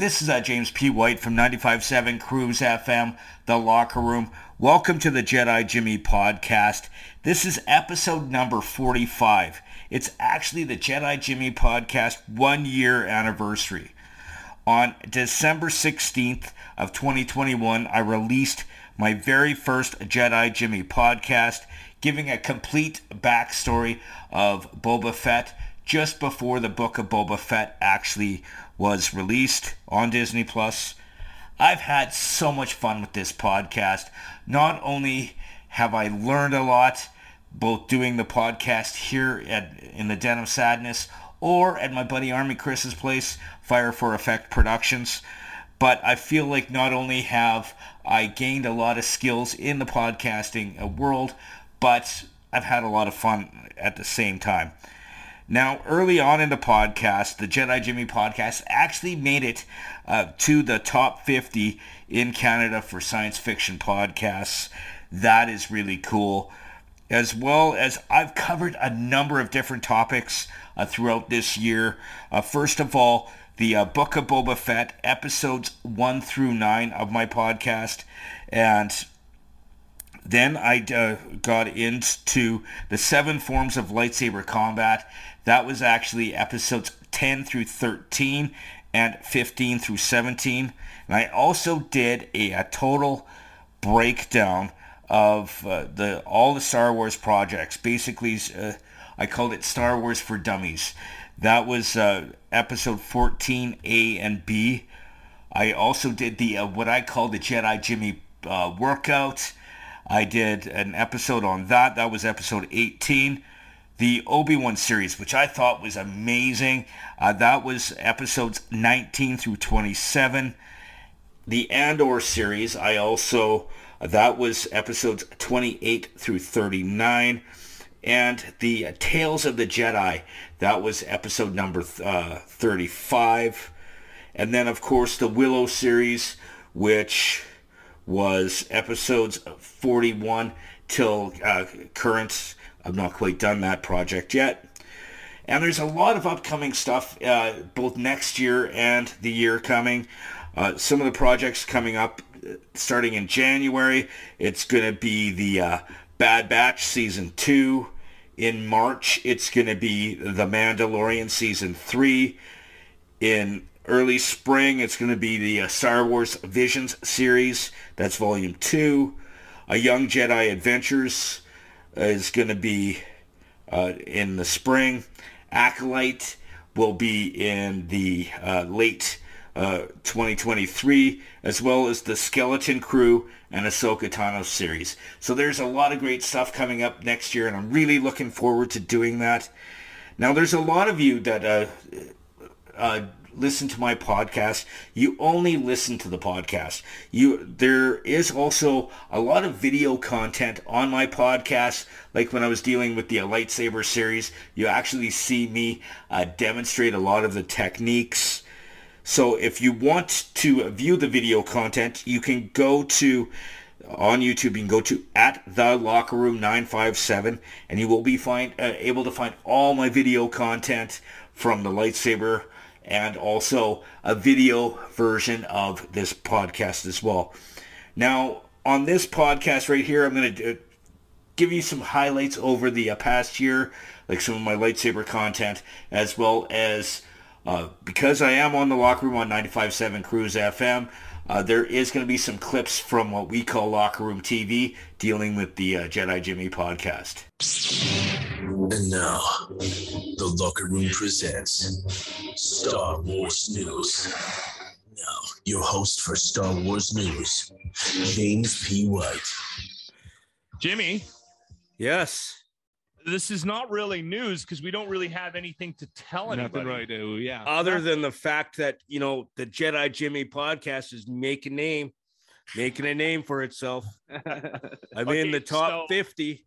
this is uh, James P. White from 95.7 Cruise FM, The Locker Room. Welcome to the Jedi Jimmy podcast. This is episode number 45. It's actually the Jedi Jimmy podcast one year anniversary. On December 16th of 2021, I released my very first Jedi Jimmy podcast, giving a complete backstory of Boba Fett just before the book of Boba Fett actually was released on Disney Plus. I've had so much fun with this podcast. Not only have I learned a lot, both doing the podcast here at in the Den of Sadness or at my buddy Army Chris's place, Fire for Effect Productions, but I feel like not only have I gained a lot of skills in the podcasting world, but I've had a lot of fun at the same time. Now, early on in the podcast, the Jedi Jimmy podcast actually made it uh, to the top 50 in Canada for science fiction podcasts. That is really cool. As well as I've covered a number of different topics uh, throughout this year. Uh, first of all, the uh, Book of Boba Fett, episodes 1 through 9 of my podcast. And then I uh, got into the seven forms of lightsaber combat that was actually episodes 10 through 13 and 15 through 17. And I also did a, a total breakdown of uh, the all the Star Wars projects. Basically, uh, I called it Star Wars for Dummies. That was uh, episode 14A and B. I also did the uh, what I call the Jedi Jimmy uh, workout. I did an episode on that. That was episode 18 the Obi-Wan series, which I thought was amazing. Uh, that was episodes 19 through 27. The Andor series, I also, that was episodes 28 through 39. And the Tales of the Jedi, that was episode number uh, 35. And then, of course, the Willow series, which was episodes 41 till uh, current I've not quite done that project yet. And there's a lot of upcoming stuff, uh, both next year and the year coming. Uh, some of the projects coming up uh, starting in January. It's going to be the uh, Bad Batch Season 2. In March, it's going to be The Mandalorian Season 3. In early spring, it's going to be the uh, Star Wars Visions series. That's Volume 2. A Young Jedi Adventures is going to be uh, in the spring. Acolyte will be in the uh, late uh, 2023, as well as the Skeleton Crew and Ahsoka Tano series. So there's a lot of great stuff coming up next year, and I'm really looking forward to doing that. Now, there's a lot of you that uh, uh, listen to my podcast, you only listen to the podcast. You there is also a lot of video content on my podcast. Like when I was dealing with the lightsaber series, you actually see me uh, demonstrate a lot of the techniques. So if you want to view the video content, you can go to on YouTube. You can go to at the locker room 957 and you will be find, uh, able to find all my video content from the lightsaber and also a video version of this podcast as well. Now, on this podcast right here, I'm going to uh, give you some highlights over the uh, past year, like some of my lightsaber content, as well as uh, because I am on the locker room on 95.7 Cruise FM, uh, there is going to be some clips from what we call Locker Room TV dealing with the uh, Jedi Jimmy podcast. And now, the Locker Room presents Star Wars News. Now, your host for Star Wars News, James P. White. Jimmy, Yes. This is not really news because we don't really have anything to tell anybody. Nothing right now. Yeah. Other than the fact that, you know, the Jedi Jimmy podcast is making name, making a name for itself. I'm in the top so- 50.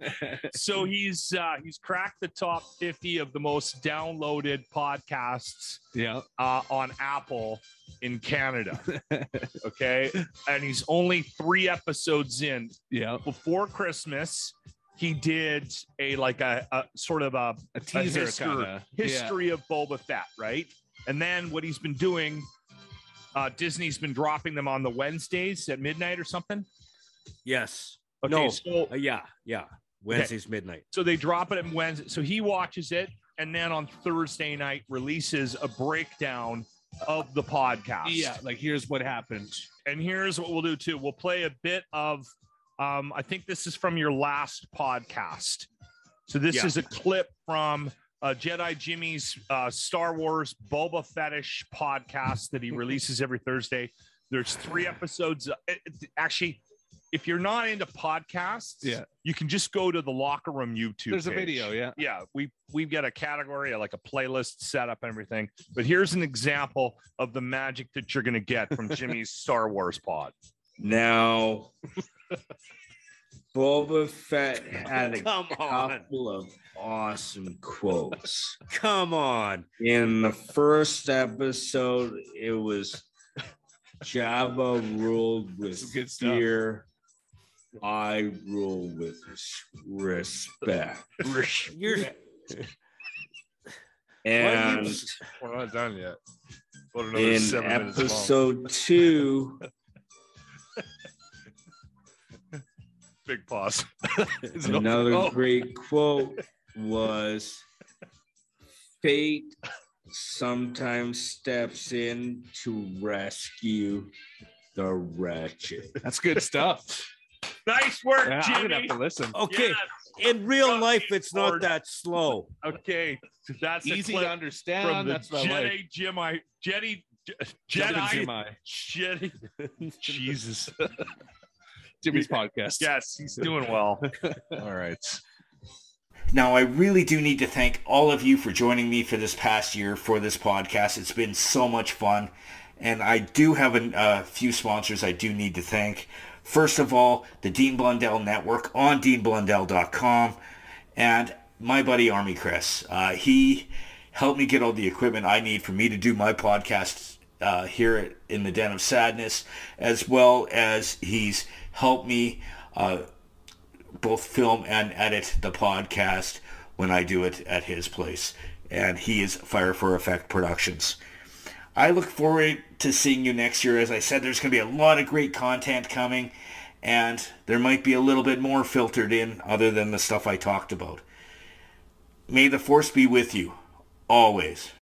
So he's uh, he's cracked the top 50 of the most downloaded podcasts yeah. uh, on Apple in Canada. Okay, and he's only three episodes in. Yeah. Before Christmas, he did a like a, a sort of a, A teaser history, kind of history of Boba Fett, right? And then what he's been doing, uh, Disney's been dropping them on the Wednesdays at midnight or something. Yes. Okay, No. so Uh, yeah. Yeah. Wednesday's midnight. so they drop it on Wednesday. So he watches it, and then on Thursday night releases a breakdown of the podcast. Yeah, like here's what happened. And here's what we'll do too. We'll play a bit of. Um, I think this is from your last podcast. So this Yeah. is a clip from uh, Jedi Jimmy's uh, Star Wars Boba Fetish podcast that he releases every Thursday. There's three episodes. Uh, it- it- actually, if you're not into podcasts, Yeah. you can just go to the Locker Room YouTube. There's a video, yeah. Yeah, we we've got a category, like a playlist set up and everything. But here's an example of the magic that you're gonna get from Jimmy's Star Wars pod. Now, Boba Fett had a Come on. couple of awesome quotes. Come on. In the first episode, it was Jabba ruled with Some good stuff. fear. I rule with res- respect. You're- and We're not done yet. About in episode two, Big pause. Another Oh. great quote was Fate sometimes steps in to rescue the wretched. That's good stuff. Nice work, Yeah, I'm gonna Jimmy. have to listen. Okay, Yes. in real Got life, me it's not that slow. Okay, so that's Easy to understand. from the That's what I like. Jedi Jedi Jedi Jedi Jedi Jimmy. Jedi. Jesus. Jimmy's podcast. Yes, he's doing well. All right. Now, I really do need to thank all of you for joining me for this past year for this podcast. It's been so much fun. And I do have a uh, few sponsors I do need to thank. First of all, the Dean Blundell Network on deanblundell.com and my buddy Army Chris. Uh, he helped me get all the equipment I need for me to do my podcast uh, here in the Den of Sadness, as well as he's helped me uh, both film and edit the podcast when I do it at his place. And he is Fire for Effect Productions. I look forward to seeing you next year. As I said, there's going to be a lot of great content coming, and there might be a little bit more filtered in other than the stuff I talked about. May the force be with you, always.